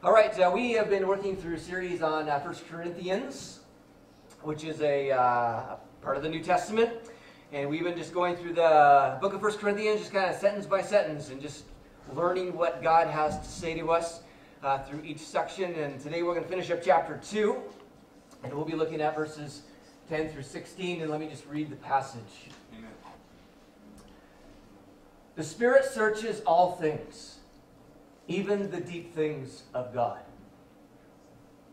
All right, uh, we have been working through a series on uh, 1 Corinthians, which is a uh, part of the New Testament. And we've been just going through the book of 1 Corinthians, just kind of sentence by sentence, and just learning what God has to say to us uh, through each section. And today we're going to finish up chapter 2, and we'll be looking at verses 10 through 16. And let me just read the passage. Amen. The Spirit searches all things even the deep things of God.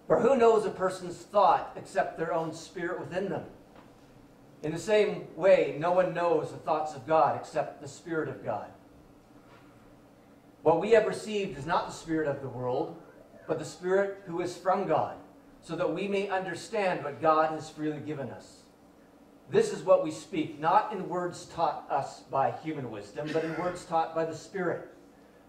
For who knows a person's thought except their own spirit within them? In the same way, no one knows the thoughts of God except the Spirit of God. What we have received is not the Spirit of the world, but the Spirit who is from God, so that we may understand what God has freely given us. This is what we speak, not in words taught us by human wisdom, but in words taught by the Spirit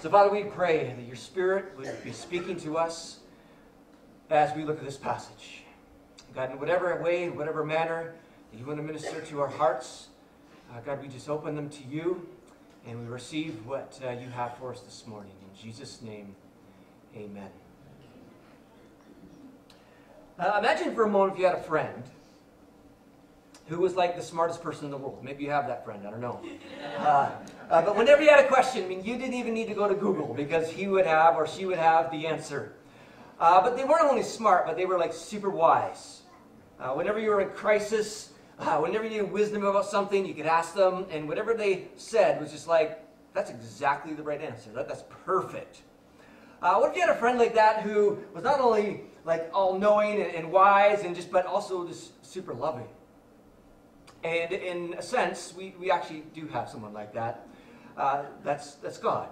So, Father, we pray that your Spirit would be speaking to us as we look at this passage. God, in whatever way, in whatever manner that you want to minister to our hearts, uh, God, we just open them to you and we receive what uh, you have for us this morning. In Jesus' name, amen. Uh, imagine for a moment if you had a friend who was like the smartest person in the world. Maybe you have that friend, I don't know. Uh, uh, but whenever you had a question, I mean, you didn't even need to go to Google because he would have or she would have the answer. Uh, but they weren't only smart, but they were like super wise. Uh, whenever you were in crisis, uh, whenever you needed wisdom about something, you could ask them, and whatever they said was just like, that's exactly the right answer. That, that's perfect. Uh, what if you had a friend like that who was not only like all knowing and, and wise and just, but also just super loving? And in a sense, we, we actually do have someone like that. Uh, that's, that's God.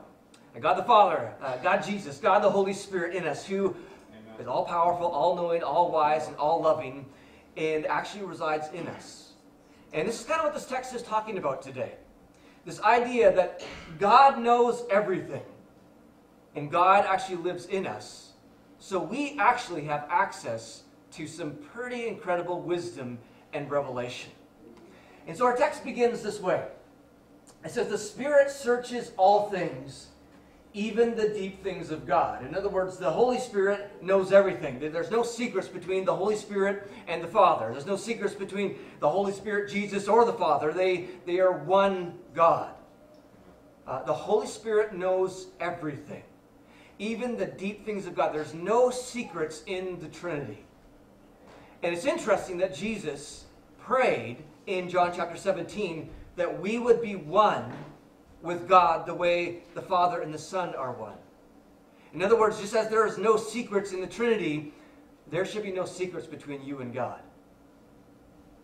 And God the Father, uh, God Jesus, God the Holy Spirit in us, who Amen. is all powerful, all knowing, all wise, and all loving, and actually resides in us. And this is kind of what this text is talking about today. This idea that God knows everything, and God actually lives in us. So we actually have access to some pretty incredible wisdom and revelation. And so our text begins this way it says, The Spirit searches all things, even the deep things of God. In other words, the Holy Spirit knows everything. There's no secrets between the Holy Spirit and the Father. There's no secrets between the Holy Spirit, Jesus, or the Father. They, they are one God. Uh, the Holy Spirit knows everything, even the deep things of God. There's no secrets in the Trinity. And it's interesting that Jesus prayed in John chapter 17 that we would be one with God the way the Father and the Son are one. In other words, just as there is no secrets in the Trinity, there should be no secrets between you and God.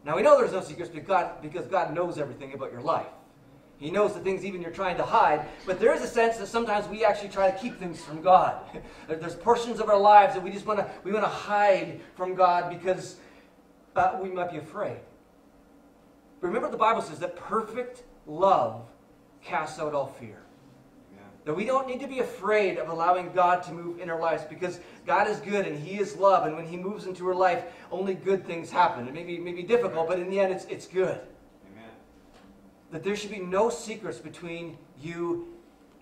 Now we know there's no secrets because God, because God knows everything about your life. He knows the things even you're trying to hide, but there is a sense that sometimes we actually try to keep things from God. There's portions of our lives that we just want to we want to hide from God because uh, we might be afraid. Remember, the Bible says that perfect love casts out all fear. That we don't need to be afraid of allowing God to move in our lives because God is good and He is love. And when He moves into our life, only good things happen. It may be, may be difficult, but in the end, it's, it's good. Amen. That there should be no secrets between you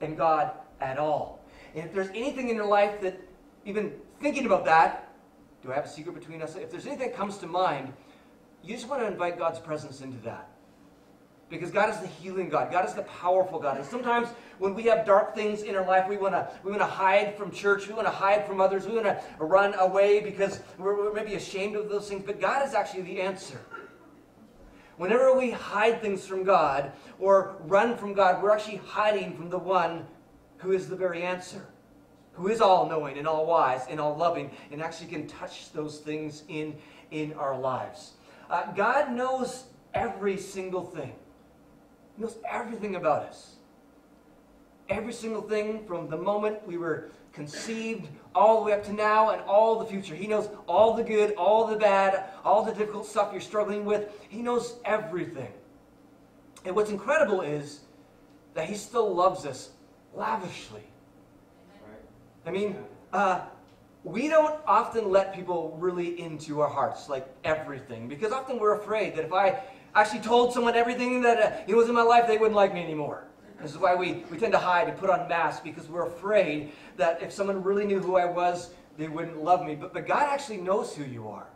and God at all. And if there's anything in your life that, even thinking about that, do I have a secret between us? If there's anything that comes to mind, you just want to invite God's presence into that. Because God is the healing God. God is the powerful God. And sometimes when we have dark things in our life, we want to we want to hide from church. We want to hide from others. We want to run away because we're, we're maybe ashamed of those things. But God is actually the answer. Whenever we hide things from God or run from God, we're actually hiding from the one who is the very answer, who is all knowing and all wise and all loving, and actually can touch those things in, in our lives. Uh, God knows every single thing. He knows everything about us. Every single thing from the moment we were conceived all the way up to now and all the future. He knows all the good, all the bad, all the difficult stuff you're struggling with. He knows everything. And what's incredible is that He still loves us lavishly. I mean, uh, we don't often let people really into our hearts, like everything, because often we're afraid that if I actually told someone everything that uh, was in my life, they wouldn't like me anymore. This is why we, we tend to hide and put on masks because we're afraid that if someone really knew who I was, they wouldn't love me. But, but God actually knows who you are.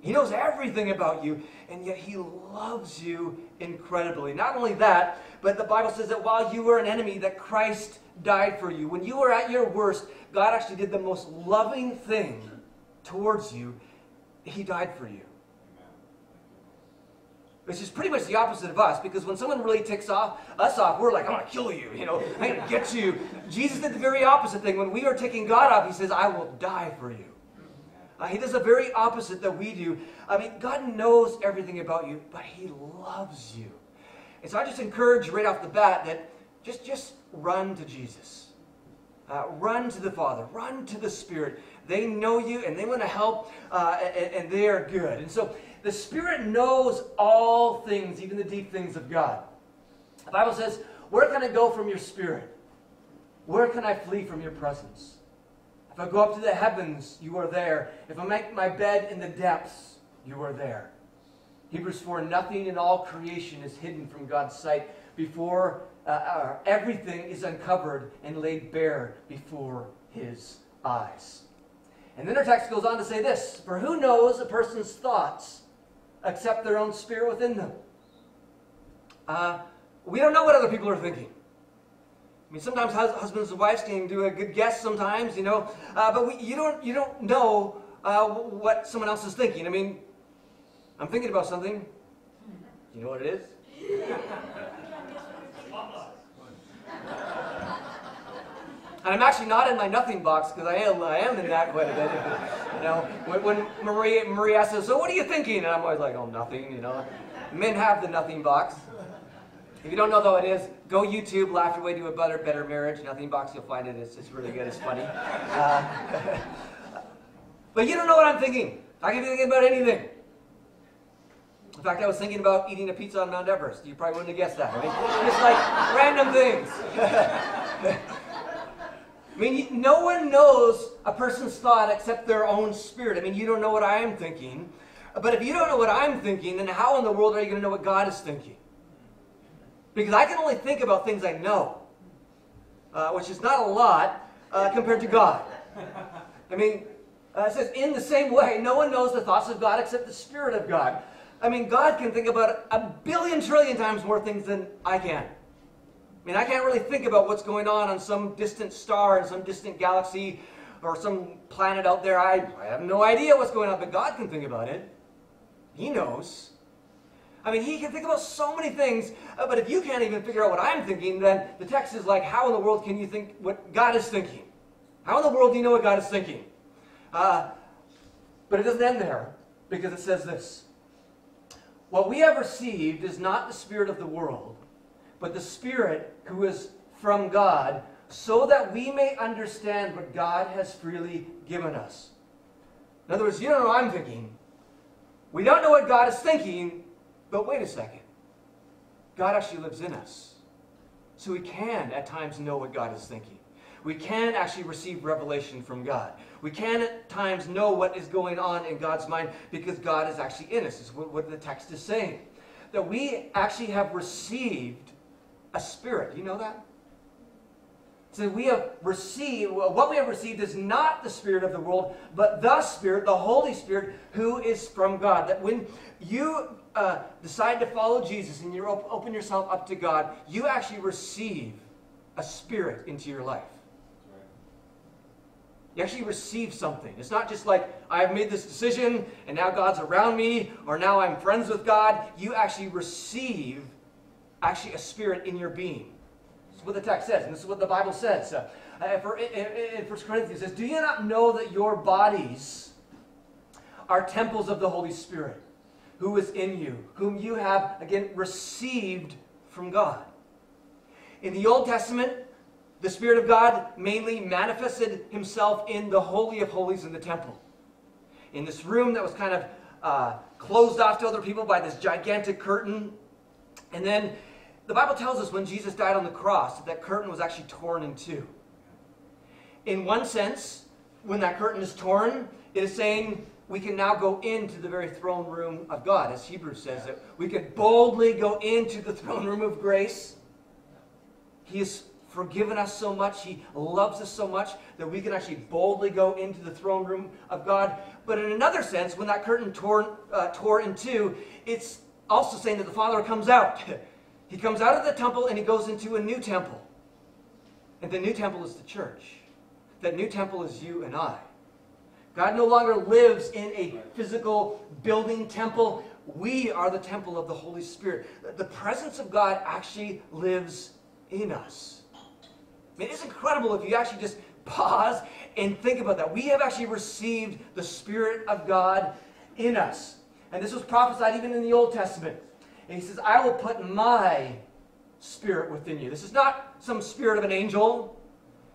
He knows everything about you, and yet He loves you incredibly. Not only that, but the Bible says that while you were an enemy, that Christ died for you. When you were at your worst, God actually did the most loving thing towards you. He died for you. Which is pretty much the opposite of us, because when someone really ticks off us off, we're like, I'm gonna kill you, you know, I'm gonna get you. Jesus did the very opposite thing. When we are taking God off, he says, I will die for you. Uh, he does the very opposite that we do. I mean, God knows everything about you, but he loves you. And so I just encourage you right off the bat that just, just run to Jesus. Uh, run to the Father. Run to the Spirit. They know you and they want to help uh, and, and they are good. And so the Spirit knows all things, even the deep things of God. The Bible says, Where can I go from your Spirit? Where can I flee from your presence? If I go up to the heavens, you are there. If I make my bed in the depths, you are there. Hebrews 4 Nothing in all creation is hidden from God's sight. Before uh, uh, everything is uncovered and laid bare before his eyes. And then our text goes on to say this For who knows a person's thoughts except their own spirit within them. Uh, we don't know what other people are thinking. I mean, sometimes husbands and wives can do a good guess sometimes, you know, uh, but we, you, don't, you don't know uh, what someone else is thinking. I mean, I'm thinking about something. You know what it is? And I'm actually not in my nothing box because I am, I am in that quite a bit. You know, when, when Marie, Marie asks, so what are you thinking? And I'm always like, oh, nothing, you know. Men have the nothing box. If you don't know though it is, go YouTube, laugh your way to a better, better marriage. Nothing box, you'll find it. It's, it's really good. It's funny. Uh, but you don't know what I'm thinking. I can be thinking about anything. In fact, I was thinking about eating a pizza on Mount Everest. You probably wouldn't have guessed that. I mean, just like random things. I mean, no one knows a person's thought except their own spirit. I mean, you don't know what I am thinking. But if you don't know what I'm thinking, then how in the world are you going to know what God is thinking? Because I can only think about things I know, uh, which is not a lot uh, compared to God. I mean, uh, it says, in the same way, no one knows the thoughts of God except the Spirit of God. I mean, God can think about a billion trillion times more things than I can. I mean, I can't really think about what's going on on some distant star in some distant galaxy or some planet out there. I, I have no idea what's going on, but God can think about it. He knows. I mean, he can think about so many things, uh, but if you can't even figure out what I'm thinking, then the text is like, how in the world can you think what God is thinking? How in the world do you know what God is thinking? Uh, but it doesn't end there, because it says this. What we have received is not the spirit of the world, but the Spirit who is from God, so that we may understand what God has freely given us. In other words, you don't know what I'm thinking. We don't know what God is thinking, but wait a second. God actually lives in us. So we can at times know what God is thinking. We can actually receive revelation from God. We can at times know what is going on in God's mind because God is actually in us, is what the text is saying. That we actually have received a spirit. You know that? So we have received, what we have received is not the spirit of the world, but the spirit, the Holy Spirit, who is from God. That when you uh, decide to follow Jesus and you op- open yourself up to God, you actually receive a spirit into your life. You actually receive something. It's not just like, I've made this decision and now God's around me or now I'm friends with God. You actually receive actually a spirit in your being. This is what the text says, and this is what the Bible says. Uh, uh for, uh, uh, in, in 1 Corinthians, it says, Do you not know that your bodies are temples of the Holy Spirit, who is in you, whom you have, again, received from God? In the Old Testament, the Spirit of God mainly manifested himself in the Holy of Holies in the temple. In this room that was kind of uh, closed off to other people by this gigantic curtain. And then the Bible tells us when Jesus died on the cross that, that curtain was actually torn in two. In one sense, when that curtain is torn, it is saying we can now go into the very throne room of God, as Hebrews says that we can boldly go into the throne room of grace. He has forgiven us so much, He loves us so much that we can actually boldly go into the throne room of God. But in another sense, when that curtain tore, uh, tore in two, it's also saying that the Father comes out. he comes out of the temple and he goes into a new temple. And the new temple is the church. That new temple is you and I. God no longer lives in a physical building temple. We are the temple of the Holy Spirit. The presence of God actually lives in us. It's incredible if you actually just pause and think about that. We have actually received the Spirit of God in us. And this was prophesied even in the Old Testament. And he says, I will put my spirit within you. This is not some spirit of an angel,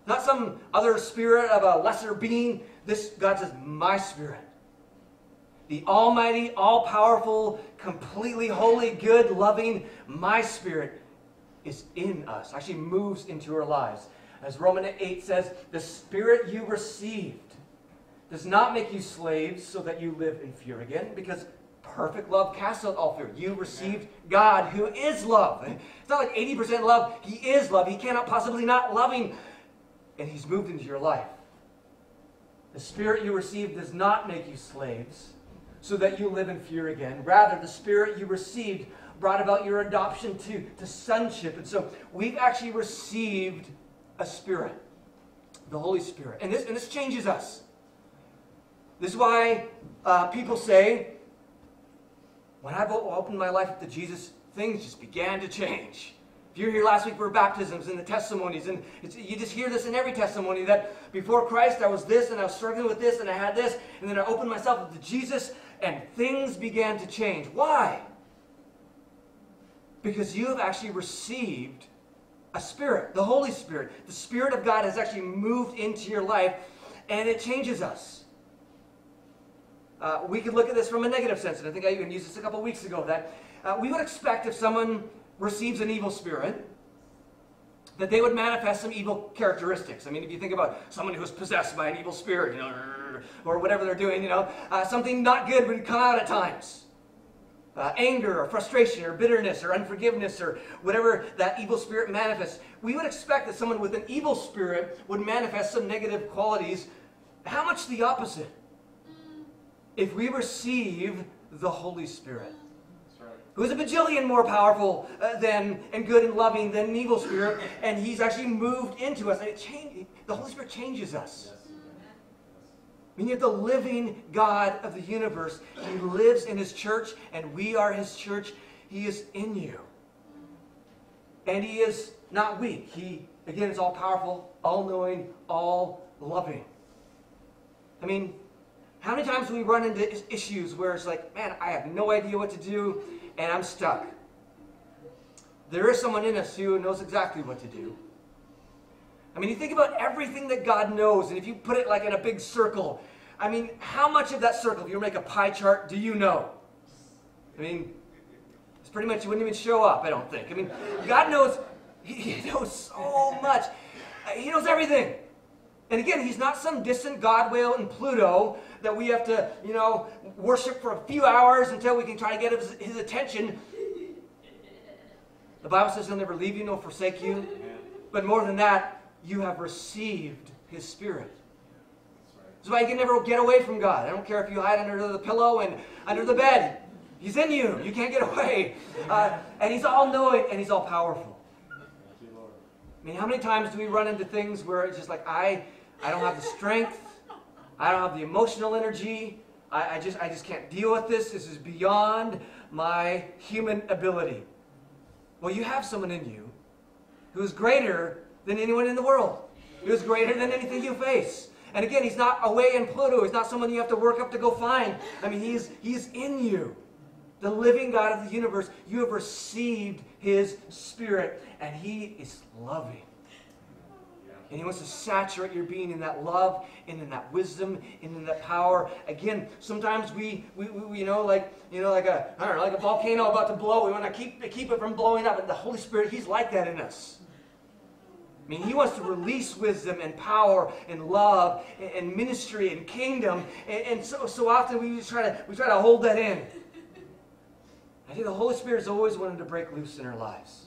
not some other spirit of a lesser being. This, God says, my spirit. The almighty, all powerful, completely holy, good, loving, my spirit is in us, actually moves into our lives. As Romans 8 says, the spirit you received does not make you slaves so that you live in fear again, because perfect love casts out all fear. You received God, who is love. It's not like 80% love. He is love. He cannot possibly not loving. And He's moved into your life. The Spirit you received does not make you slaves so that you live in fear again. Rather, the Spirit you received brought about your adoption to, to sonship. And so we've actually received a Spirit, the Holy Spirit. And this, and this changes us. This is why uh, people say, when I opened my life up to Jesus, things just began to change. If you were here last week for baptisms and the testimonies, and you just hear this in every testimony that before Christ I was this and I was struggling with this and I had this, and then I opened myself up to Jesus and things began to change. Why? Because you have actually received a spirit, the Holy Spirit. The Spirit of God has actually moved into your life and it changes us. Uh, we could look at this from a negative sense, and I think I even used this a couple weeks ago, that uh, we would expect if someone receives an evil spirit, that they would manifest some evil characteristics. I mean, if you think about someone who's possessed by an evil spirit, you know, or whatever they're doing, you know, uh, something not good would come out at times. Uh, anger or frustration or bitterness or unforgiveness or whatever that evil spirit manifests. We would expect that someone with an evil spirit would manifest some negative qualities. How much the opposite? If we receive the Holy Spirit who is a bajillion more powerful uh, than and good and loving than an evil spirit, and he's actually moved into us. And it change, the Holy Spirit changes us. Yes. You have the living God of the universe. He lives in his church, and we are his church. He is in you. And he is not weak. He, again, is all powerful, all knowing, all loving. I mean, how many times do we run into issues where it's like, man, I have no idea what to do? and I'm stuck. There is someone in us who knows exactly what to do. I mean, you think about everything that God knows, and if you put it like in a big circle, I mean, how much of that circle, if you make a pie chart, do you know? I mean, it's pretty much, you wouldn't even show up, I don't think. I mean, God knows, He knows so much. He knows everything. And again, he's not some distant God whale in Pluto that we have to, you know, worship for a few hours until we can try to get his, his attention. The Bible says he'll never leave you nor forsake you. But more than that, you have received his spirit. That's why you can never get away from God. I don't care if you hide under the pillow and under the bed. He's in you. You can't get away. Uh, and he's all knowing and he's all powerful. I mean, how many times do we run into things where it's just like, I I don't have the strength. I don't have the emotional energy. I, I, just, I just can't deal with this. This is beyond my human ability. Well, you have someone in you who is greater than anyone in the world, who is greater than anything you face. And again, he's not away in Pluto. He's not someone you have to work up to go find. I mean, he's, he's in you. The living God of the universe. You have received his spirit, and he is loving. And He wants to saturate your being in that love and in that wisdom and in that power. Again, sometimes we, we, we you know, like, you know, like a, I don't know, like a volcano about to blow. We want to keep, keep it from blowing up. And the Holy Spirit, He's like that in us. I mean, He wants to release wisdom and power and love and, ministry and kingdom. And, and, so, so often we just try to, we try to hold that in. I think the Holy Spirit is always wanting to break loose in our lives.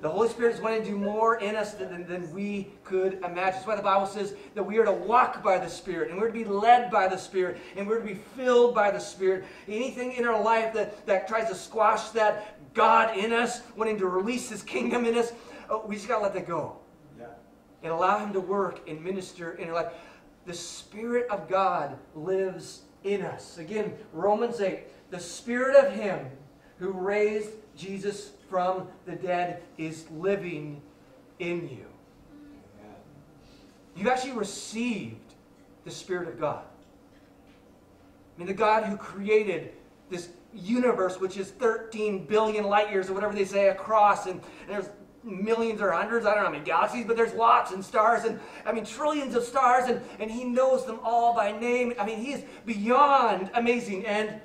The Holy Spirit is wanting to do more in us than, than we could imagine. That's why the Bible says that we are to walk by the Spirit, and we're to be led by the Spirit, and we're to be filled by the Spirit. Anything in our life that, that tries to squash that God in us, wanting to release His kingdom in us, oh, we just got to let that go. Yeah. And allow Him to work and minister in our life. The Spirit of God lives in us. Again, Romans 8, the Spirit of Him who raised Jesus from the dead is living in you. You've actually received the Spirit of God. I mean, the God who created this universe, which is 13 billion light years or whatever they say across, and, and there's millions or hundreds, I don't know how many galaxies, but there's lots and stars, and I mean, trillions of stars, and, and He knows them all by name. I mean, He is beyond amazing, and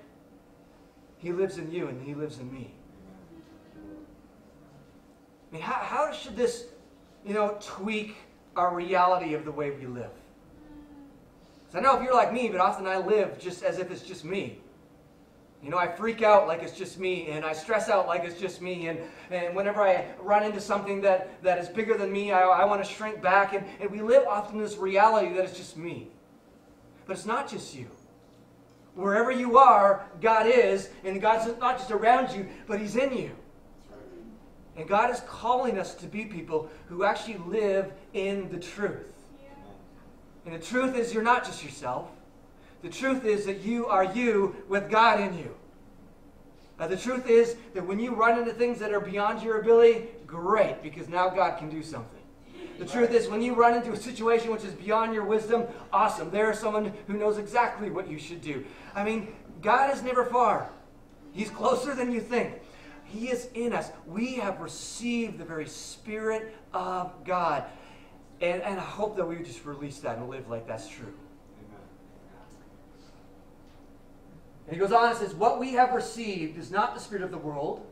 He lives in you, and He lives in me. I mean, how, how should this, you know, tweak our reality of the way we live? Because I know if you're like me, but often I live just as if it's just me. You know, I freak out like it's just me, and I stress out like it's just me, and, and whenever I run into something that, that is bigger than me, I, I want to shrink back, and, and we live often this reality that it's just me. But it's not just you. Wherever you are, God is, and God's not just around you, but He's in you. And God is calling us to be people who actually live in the truth. And the truth is, you're not just yourself. The truth is that you are you with God in you. Uh, the truth is that when you run into things that are beyond your ability, great, because now God can do something. The truth is, when you run into a situation which is beyond your wisdom, awesome. There is someone who knows exactly what you should do. I mean, God is never far, He's closer than you think. He is in us. We have received the very Spirit of God. And, and I hope that we would just release that and live like that's true. Amen. And he goes on and says, What we have received is not the Spirit of the world,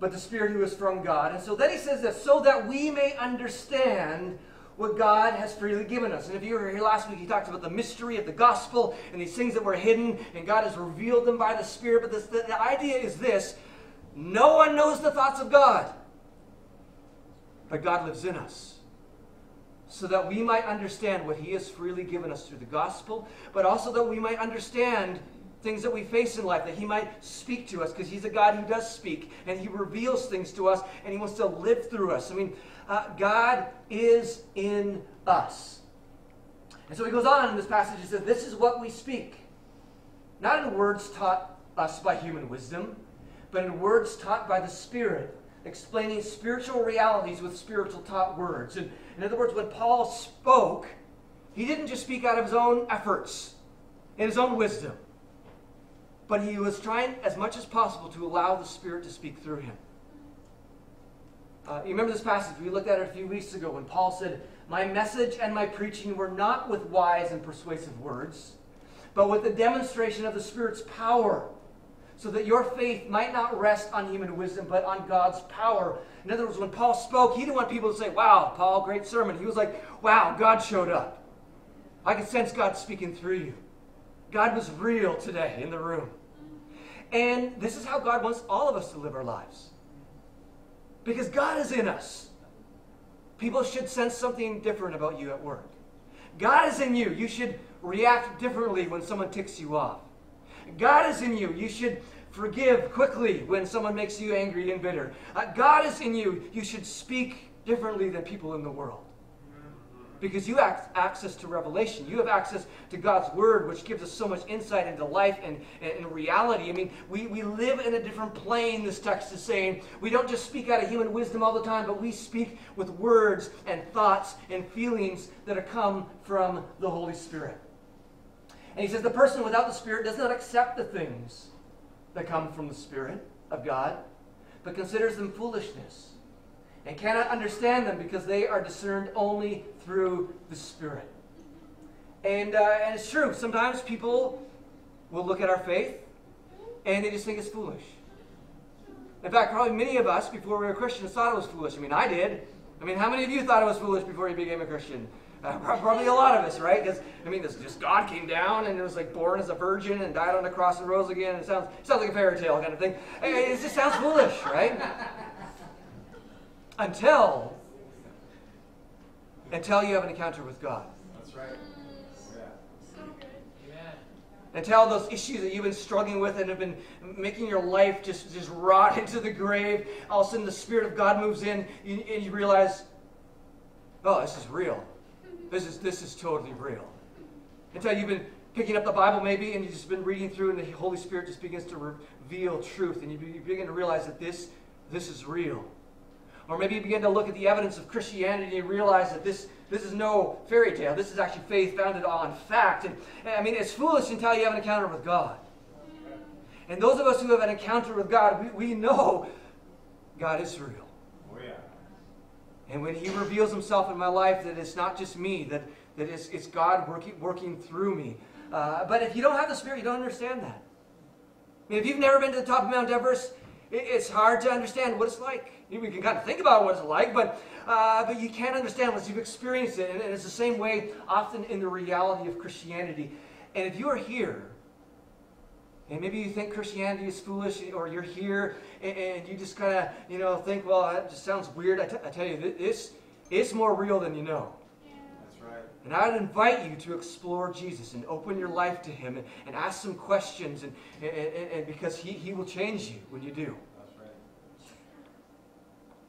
but the Spirit who is from God. And so then he says that so that we may understand what God has freely given us. And if you were here last week, he talked about the mystery of the gospel and these things that were hidden, and God has revealed them by the Spirit. But this, the, the idea is this no one knows the thoughts of God, but God lives in us. So that we might understand what He has freely given us through the gospel, but also that we might understand things that we face in life, that He might speak to us, because He's a God who does speak, and He reveals things to us, and He wants to live through us. I mean, uh, God is in us. And so He goes on in this passage, He says, This is what we speak, not in words taught us by human wisdom but in words taught by the Spirit, explaining spiritual realities with spiritual taught words. And in other words, when Paul spoke, he didn't just speak out of his own efforts and his own wisdom, but he was trying as much as possible to allow the Spirit to speak through him. Uh, you remember this passage we looked at it a few weeks ago when Paul said, My message and my preaching were not with wise and persuasive words, but with the demonstration of the Spirit's power so that your faith might not rest on human wisdom, but on God's power. In other words, when Paul spoke, he didn't want people to say, Wow, Paul, great sermon. He was like, Wow, God showed up. I can sense God speaking through you. God was real today in the room. And this is how God wants all of us to live our lives. Because God is in us. People should sense something different about you at work. God is in you. You should react differently when someone ticks you off. God is in you. You should forgive quickly when someone makes you angry and bitter. Uh, God is in you. You should speak differently than people in the world. Because you have access to revelation. You have access to God's word, which gives us so much insight into life and, and, reality. I mean, we, we live in a different plane, this text is saying. We don't just speak out of human wisdom all the time, but we speak with words and thoughts and feelings that have come from the Holy Spirit. And he says the person without the Spirit does not accept the things that come from the Spirit of God, but considers them foolishness and cannot understand them because they are discerned only through the Spirit. And, uh, and it's true, sometimes people will look at our faith and they just think it's foolish. In fact, probably many of us, before we were Christians, thought it was foolish. I mean, I did. I mean, how many of you thought it was foolish before you became a Christian? Uh, probably a lot of us, right? Because I mean, this just God came down and it was like born as a virgin and died on the cross and rose again. It sounds it sounds like a fairy tale kind of thing. It just sounds foolish, right? Until until you have an encounter with God. That's right. Until those issues that you've been struggling with and have been making your life just, just rot into the grave, all of a sudden the Spirit of God moves in and you realize, oh, this is real. This is, this is totally real. Until you've been picking up the Bible maybe and you've just been reading through and the Holy Spirit just begins to reveal truth and you begin to realize that this, this is real. Or maybe you begin to look at the evidence of Christianity and realize that this, this is no fairy tale. This is actually faith founded on fact. And I mean, it's foolish until you have an encounter with God. And those of us who have an encounter with God, we, we know God is real. Oh, yeah. And when He reveals Himself in my life, that it's not just me, that, that it's, it's God working, working through me. Uh, but if you don't have the Spirit, you don't understand that. I mean, if you've never been to the top of Mount Everest, it's hard to understand what it's like. We can kind of think about what it's like, but, uh, but you can't understand unless you've experienced it. And, it's the same way often in the reality of Christianity. And if you are here, and maybe you think Christianity is foolish, or you're here and, and you just kind of, you know, think, well, that just sounds weird. I, tell you, this it's more real than you know. And I would invite you to explore Jesus and open your life to Him and, and ask some questions, and, and, and, because he, he will change you when you do.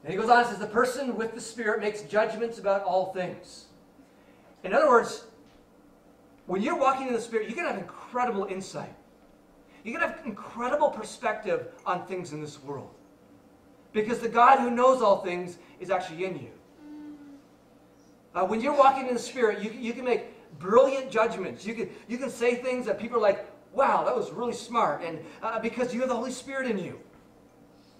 And he goes on and says, The person with the Spirit makes judgments about all things. In other words, when you're walking in the Spirit, you can have incredible insight. You can have incredible perspective on things in this world. Because the God who knows all things is actually in you. Uh, when you're walking in the Spirit, you, you can make brilliant judgments. You can, you can say things that people are like, wow, that was really smart. And uh, because you have the Holy Spirit in you.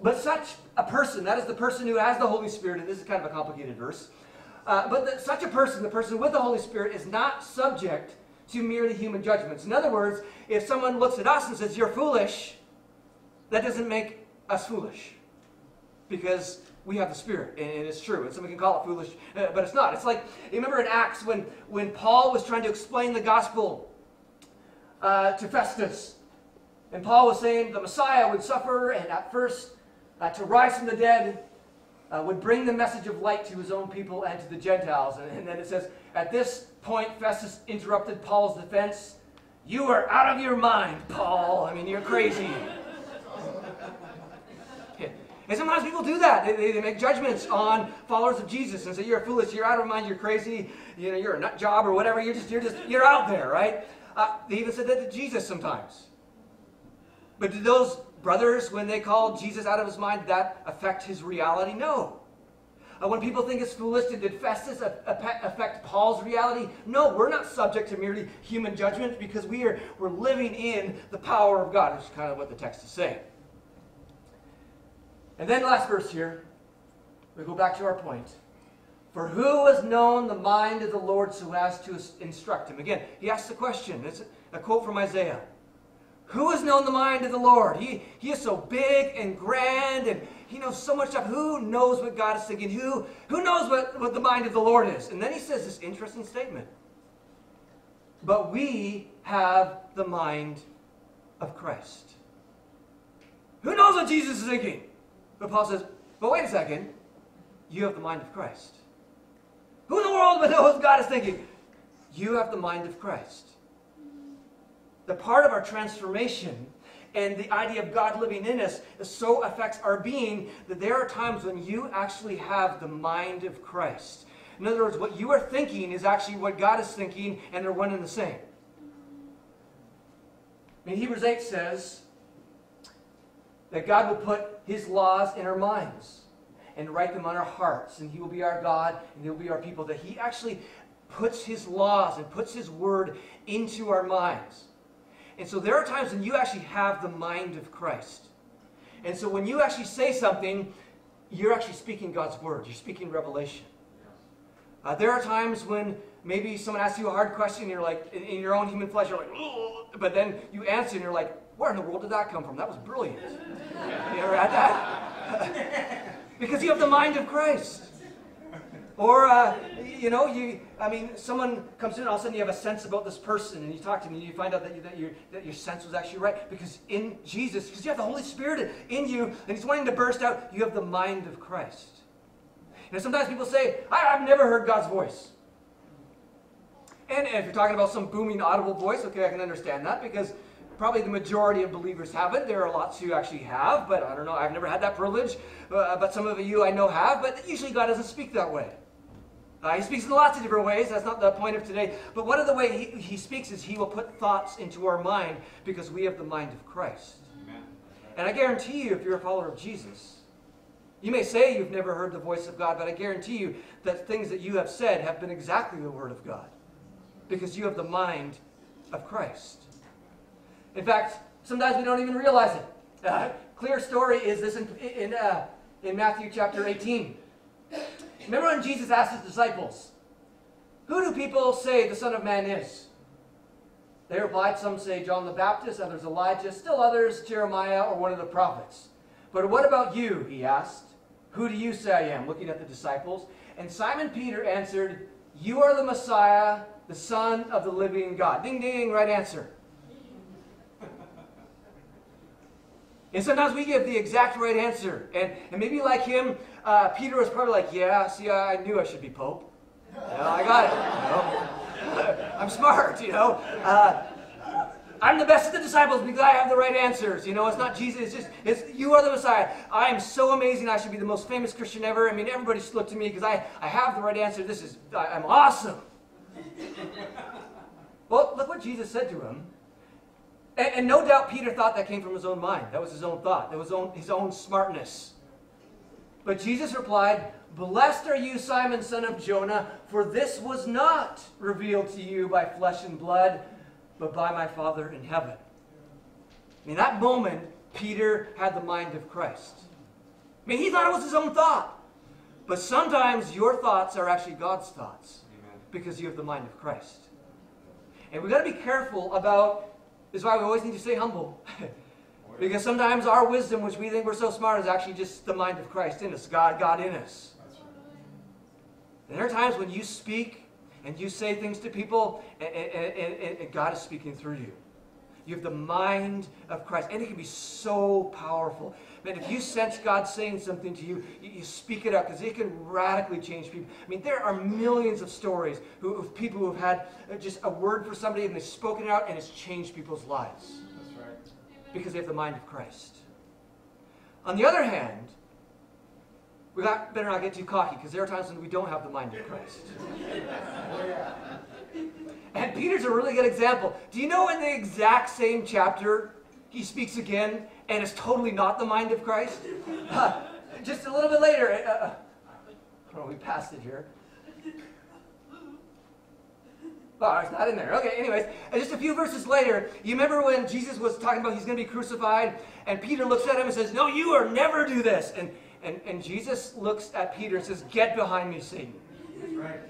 But such a person, that is the person who has the Holy Spirit, and this is kind of a complicated verse, uh, but the, such a person, the person with the Holy Spirit, is not subject to merely human judgments. In other words, if someone looks at us and says, You're foolish, that doesn't make us foolish. Because we have the Spirit, and it's true. And someone can call it foolish, uh, but it's not. It's like, you remember in Acts when, when Paul was trying to explain the gospel uh, to Festus. And Paul was saying the Messiah would suffer, and at first uh, to rise from the dead uh, would bring the message of light to his own people and to the Gentiles. And, and then it says, At this point, Festus interrupted Paul's defense. You are out of your mind, Paul. I mean, you're crazy. And sometimes people do that. They, they, make judgments on followers of Jesus and say, you're foolish, you're out of mind, you're crazy, you know, you're a nut job or whatever. You're just, you're just, you're out there, right? Uh, they even said that to Jesus sometimes. But did those brothers, when they called Jesus out of his mind, that affect his reality? No. Uh, when people think it's foolish, did Festus affect Paul's reality? No, we're not subject to merely human judgment because we are we're living in the power of God, which is kind of what the text is saying. And then last verse here, we go back to our point. For who has known the mind of the Lord so as to instruct him? Again, he asks the question. It's a quote from Isaiah. Who has known the mind of the Lord? He, he is so big and grand and he knows so much stuff. Who knows what God is thinking? Who, who knows what, what the mind of the Lord is? And then he says this interesting statement. But we have the mind of Christ. Who knows what Jesus is thinking? But Paul says, but wait a second. You have the mind of Christ. Who in the world but knows what God is thinking? You have the mind of Christ the part of our transformation and the idea of God living in us so affects our being that there are times when you actually have the mind of Christ. In other words, what you are thinking is actually what God is thinking, and they're one and the same. I mean, Hebrews 8 says that God will put his laws in our minds and write them on our hearts, and he will be our God, and he'll be our people. That he actually puts his laws and puts his word into our minds. And so there are times when you actually have the mind of Christ. And so when you actually say something, you're actually speaking God's word. You're speaking revelation. Uh, there are times when maybe someone asks you a hard question, and you're like, in, in your own human flesh, you're like, Ugh! but then you answer, and you're like, where in the world did that come from? That was brilliant. You ever had that? because you have the mind of Christ. Or, uh, you know, you, I mean, someone comes in and all of a sudden you have a sense about this person and you talk to them and you find out that, you, that, your, that your sense was actually right. Because in Jesus, because you have the Holy Spirit in you and He's wanting to burst out, you have the mind of Christ. You know, sometimes people say, I, have never heard God's voice. And if you're talking about some booming, audible voice, okay, I can understand that because probably the majority of believers haven't. There are lots who actually have, but I don't know. I've never had that privilege. Uh, but some of you I know have, but usually God doesn't speak that way. Uh, he speaks in lots of different ways. That's not the point of today. But one of the ways he, he speaks is he will put thoughts into our mind because we have the mind of Christ. Amen. And I guarantee you, if you're a follower of Jesus, you may say you've never heard the voice of God, but I guarantee you that things that you have said have been exactly the Word of God because you have the mind of Christ. In fact, sometimes we don't even realize it. Uh, clear story is this in, in, uh, in Matthew chapter 18. Remember when Jesus asked his disciples, Who do people say the Son of Man is? They replied, Some say John the Baptist, others Elijah, still others Jeremiah or one of the prophets. But what about you? He asked. Who do you say I am? Looking at the disciples. And Simon Peter answered, You are the Messiah, the Son of the living God. Ding, ding, right answer. And sometimes we give the exact right answer. And, and maybe like him, uh, Peter was probably like, yeah, see, I knew I should be Pope. I got it. You know? I'm smart, you know. Uh, I'm the best of the disciples because I have the right answers. You know, it's not Jesus, it's just, it's, you are the Messiah. I am so amazing. I should be the most famous Christian ever. I mean, everybody should look to me because I, I have the right answer. This is, I, I'm awesome. well, look what Jesus said to him. And, and, no doubt Peter thought that came from his own mind. That was his own thought. That was own, his own smartness. But Jesus replied, Blessed are you, Simon, son of Jonah, for this was not revealed to you by flesh and blood, but by my Father in heaven. In that moment, Peter had the mind of Christ. I mean, he thought it was his own thought. But sometimes your thoughts are actually God's thoughts Amen. because you have the mind of Christ. And we've got to be careful about this is why we always need to stay humble. because sometimes our wisdom, which we think we're so smart, is actually just the mind of Christ in us, God, God in us. And there are times when you speak and you say things to people, and, and, and, and God is speaking through you. You have the mind of Christ. And it can be so powerful. Man, if you sense God saying something to you, you, speak it out because it can radically change people. I mean, there are millions of stories who, of people who have had uh, just a word for somebody and they've spoken it out and it's changed people's lives. That's right. Because they have the mind of Christ. On the other hand, we got, better not get too cocky because there are times when we don't have the mind of Christ. And Peter's a really good example. Do you know in the exact same chapter, he speaks again, and it's totally not the mind of Christ? Uh, just a little bit later, uh, oh, we passed it here. Oh, it's not in there. Okay, anyways, and just a few verses later, you remember when Jesus was talking about he's going to be crucified, and Peter looks at him and says, No, you are never do this. And, and, and Jesus looks at Peter and says, Get behind me, Satan. Right.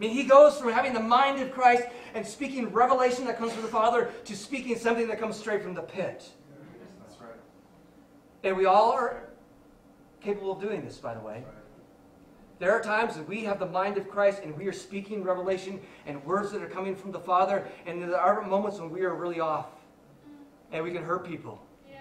I mean, he goes from having the mind of Christ and speaking revelation that comes from the Father to speaking something that comes straight from the pit. That's right. And we all are capable of doing this, by the way. There are times that we have the mind of Christ and we are speaking revelation and words that are coming from the Father, and there are moments when we are really off and we can hurt people. Yeah.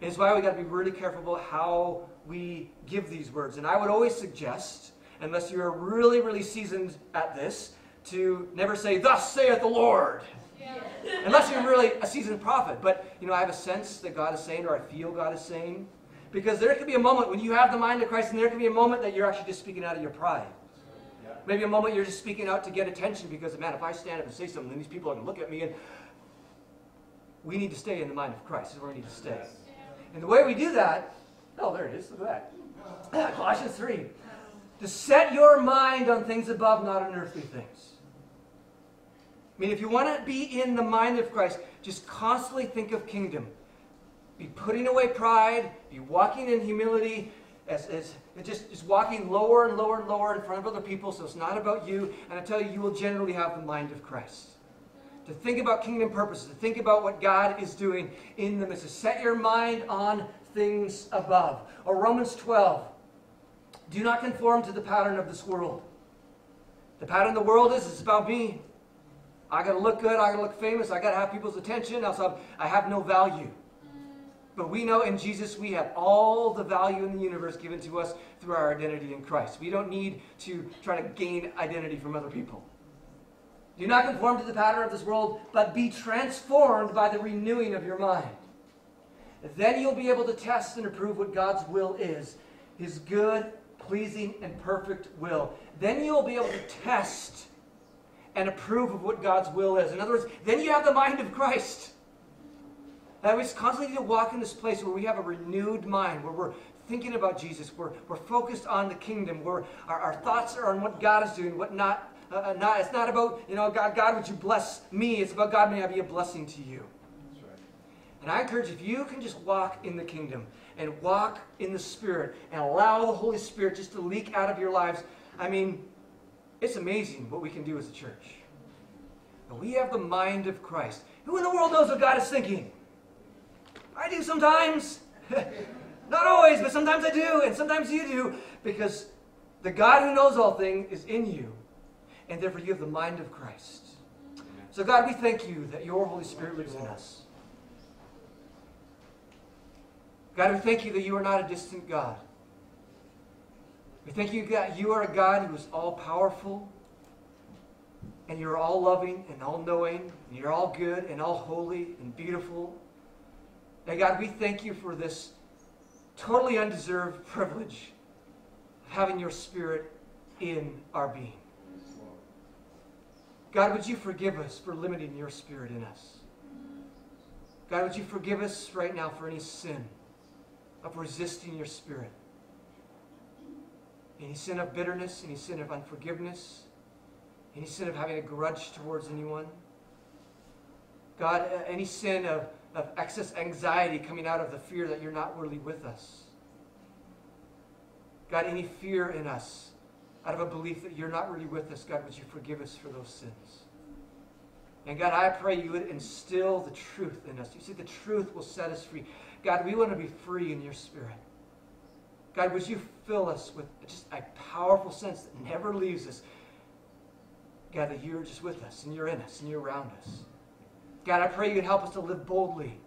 And it's why we got to be really careful about how we give these words. And I would always suggest unless you're really, really seasoned at this, to never say, Thus saith the Lord. Yeah. Unless you're really a seasoned prophet. But, you know, I have a sense that God is saying, or I feel God is saying. Because there could be a moment when you have the mind of Christ, and there could be a moment that you're actually just speaking out of your pride. Yeah. Maybe a moment you're just speaking out to get attention because, man, if I stand up and say something, then these people are going to look at me. And we need to stay in the mind of Christ. This is where we need to stay. And the way we do that, oh, there it is. Look at that. Colossians 3 to set your mind on things above, not on earthly things. I mean, if you want to be in the mind of Christ, just constantly think of kingdom. be putting away pride, be walking in humility, as, as just, just walking lower and lower and lower in front of other people so it's not about you. And I tell you, you will generally have the mind of Christ. To think about kingdom purposes, to think about what God is doing in them, is to set your mind on things above. Or Romans 12. Do not conform to the pattern of this world. The pattern of the world is it's about me. I gotta look good, I gotta look famous, I gotta have people's attention, else I have no value. But we know in Jesus we have all the value in the universe given to us through our identity in Christ. We don't need to try to gain identity from other people. Do not conform to the pattern of this world, but be transformed by the renewing of your mind. Then you'll be able to test and approve what God's will is His good, pleasing, and perfect will. Then you'll be able to test and approve of what God's will is. In other words, then you have the mind of Christ. That we constantly need to walk in this place where we have a renewed mind, where we're thinking about Jesus, we're, we're focused on the kingdom, where our, our thoughts are on what God is doing, what not, uh, uh, not. It's not about, you know, God, God, would you bless me? It's about God, may I be a blessing to you. And I encourage if you can just walk in the kingdom and walk in the Spirit and allow the Holy Spirit just to leak out of your lives, I mean, it's amazing what we can do as a church. But we have the mind of Christ. Who in the world knows what God is thinking? I do sometimes. Not always, but sometimes I do, and sometimes you do, because the God who knows all things is in you, and therefore you have the mind of Christ. So, God, we thank you that your Holy Spirit lives in us. God, we thank you that you are not a distant God. We thank you, God, you are a God who is all powerful, and you're all loving and all knowing, and you're all good and all holy and beautiful. And God, we thank you for this totally undeserved privilege of having your Spirit in our being. God, would you forgive us for limiting your Spirit in us? God, would you forgive us right now for any sin of resisting your Spirit? Any sin of bitterness, any sin of unforgiveness, any sin of having a grudge towards anyone? God, any sin of of excess anxiety coming out of the fear that you're not really with us. God, any fear in us out of a belief that you're not really with us, God, would you forgive us for those sins? And God, I pray you would instill the truth in us. You see, the truth will set us free. God, we want to be free in your spirit. God, would you fill us with just a powerful sense that never leaves us? God, that you're just with us and you're in us and you're around us. God, I pray you'd help us to live boldly.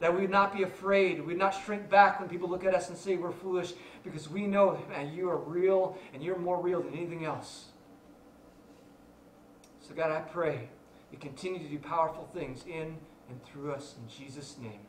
That we would not be afraid. We'd not shrink back when people look at us and say we're foolish because we know, man, you are real and you're more real than anything else. So, God, I pray you continue to do powerful things in and through us. In Jesus' name.